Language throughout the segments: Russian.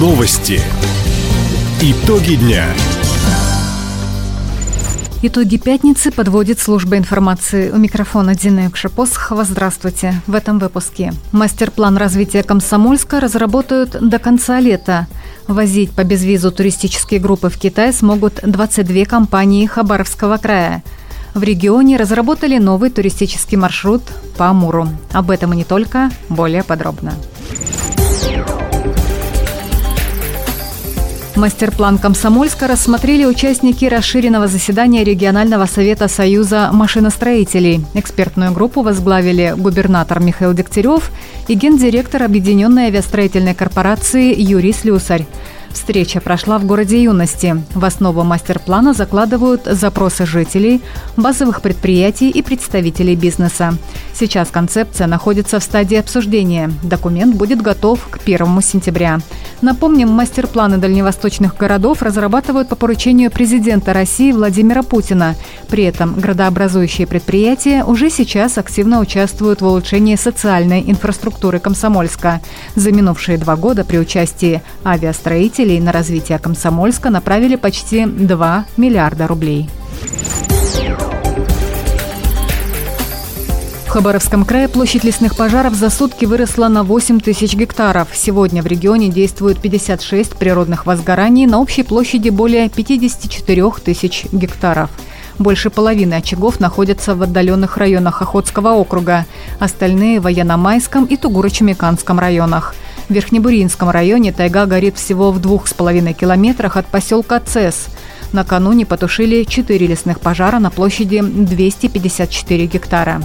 Новости. Итоги дня. Итоги пятницы подводит служба информации. У микрофона Дина Юкшапосхова. Здравствуйте. В этом выпуске. Мастер-план развития Комсомольска разработают до конца лета. Возить по безвизу туристические группы в Китай смогут 22 компании Хабаровского края. В регионе разработали новый туристический маршрут по Амуру. Об этом и не только, более подробно. Мастер-план Комсомольска рассмотрели участники расширенного заседания регионального совета Союза машиностроителей. Экспертную группу возглавили губернатор Михаил Дегтярев и гендиректор Объединенной авиастроительной корпорации Юрий Слюсарь. Встреча прошла в городе юности. В основу мастер-плана закладывают запросы жителей, базовых предприятий и представителей бизнеса. Сейчас концепция находится в стадии обсуждения. Документ будет готов к 1 сентября. Напомним, мастер-планы дальневосточных городов разрабатывают по поручению президента России Владимира Путина. При этом градообразующие предприятия уже сейчас активно участвуют в улучшении социальной инфраструктуры Комсомольска. За минувшие два года при участии авиастроителей руководителей на развитие Комсомольска направили почти 2 миллиарда рублей. В Хабаровском крае площадь лесных пожаров за сутки выросла на 8 тысяч гектаров. Сегодня в регионе действует 56 природных возгораний на общей площади более 54 тысяч гектаров. Больше половины очагов находятся в отдаленных районах Охотского округа, остальные – в Военно-Майском и Тугуро-Чумиканском районах – в Верхнебуринском районе тайга горит всего в двух с половиной километрах от поселка Цес. Накануне потушили четыре лесных пожара на площади 254 гектара.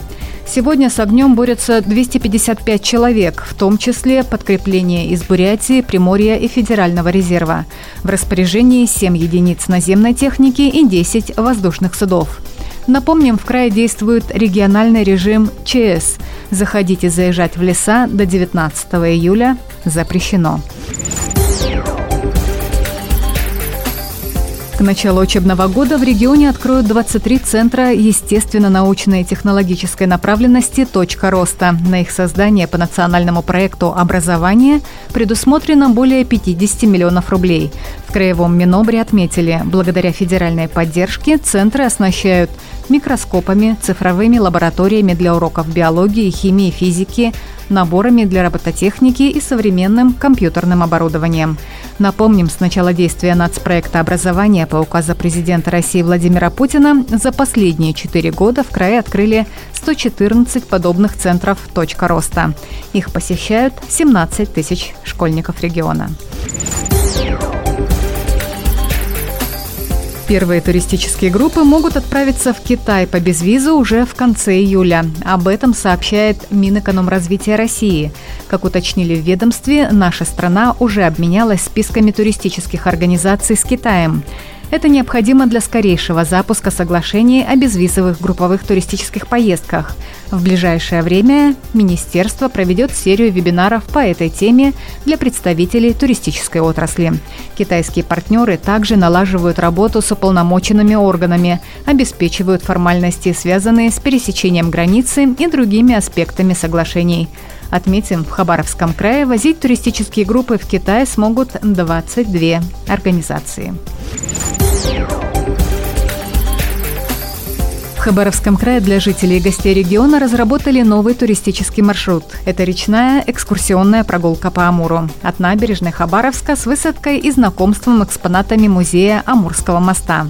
Сегодня с огнем борются 255 человек, в том числе подкрепление из Бурятии, Приморья и Федерального резерва. В распоряжении 7 единиц наземной техники и 10 воздушных судов. Напомним, в крае действует региональный режим ЧС. Заходить и заезжать в леса до 19 июля запрещено. К началу учебного года в регионе откроют 23 центра естественно-научной и технологической направленности «Точка роста». На их создание по национальному проекту «Образование» предусмотрено более 50 миллионов рублей. В Краевом Минобре отметили, благодаря федеральной поддержке центры оснащают микроскопами, цифровыми лабораториями для уроков биологии, химии, физики, наборами для робототехники и современным компьютерным оборудованием. Напомним, с начала действия нацпроекта образования по указу президента России Владимира Путина за последние четыре года в крае открыли 114 подобных центров «Точка роста». Их посещают 17 тысяч школьников региона. Первые туристические группы могут отправиться в Китай по безвизу уже в конце июля. Об этом сообщает Минэкономразвития России. Как уточнили в ведомстве, наша страна уже обменялась списками туристических организаций с Китаем. Это необходимо для скорейшего запуска соглашений о безвизовых групповых туристических поездках. В ближайшее время Министерство проведет серию вебинаров по этой теме для представителей туристической отрасли. Китайские партнеры также налаживают работу с уполномоченными органами, обеспечивают формальности, связанные с пересечением границы и другими аспектами соглашений. Отметим, в Хабаровском крае возить туристические группы в Китай смогут 22 организации. Хабаровском крае для жителей и гостей региона разработали новый туристический маршрут. Это речная экскурсионная прогулка по Амуру. От набережной Хабаровска с высадкой и знакомством экспонатами музея Амурского моста.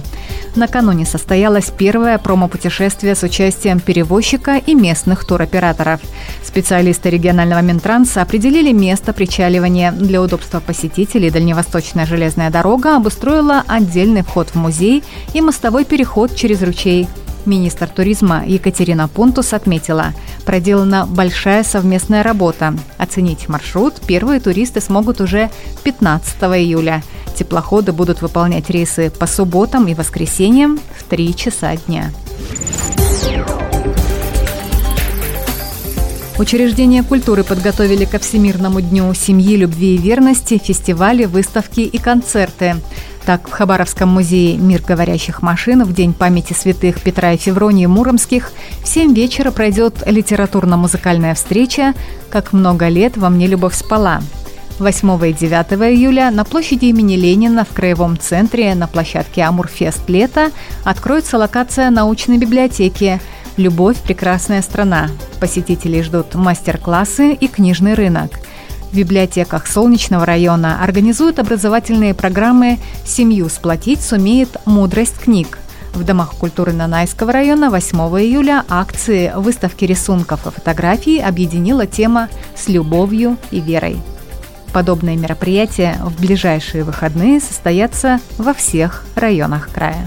Накануне состоялось первое промо-путешествие с участием перевозчика и местных туроператоров. Специалисты регионального Минтранса определили место причаливания. Для удобства посетителей Дальневосточная железная дорога обустроила отдельный вход в музей и мостовой переход через ручей. Министр туризма Екатерина Пунтус отметила, проделана большая совместная работа. Оценить маршрут первые туристы смогут уже 15 июля. Теплоходы будут выполнять рейсы по субботам и воскресеньям в 3 часа дня. Учреждения культуры подготовили ко Всемирному дню семьи, любви и верности фестивали, выставки и концерты. Так, в Хабаровском музее «Мир говорящих машин» в День памяти святых Петра и Февронии Муромских в 7 вечера пройдет литературно-музыкальная встреча «Как много лет во мне любовь спала». 8 и 9 июля на площади имени Ленина в Краевом центре на площадке Амурфест лето откроется локация научной библиотеки «Любовь – прекрасная страна». Посетителей ждут мастер-классы и книжный рынок. В библиотеках Солнечного района организуют образовательные программы «Семью сплотить сумеет мудрость книг», в Домах культуры Нанайского района 8 июля акции выставки рисунков и фотографий объединила тема «С любовью и верой». Подобные мероприятия в ближайшие выходные состоятся во всех районах края.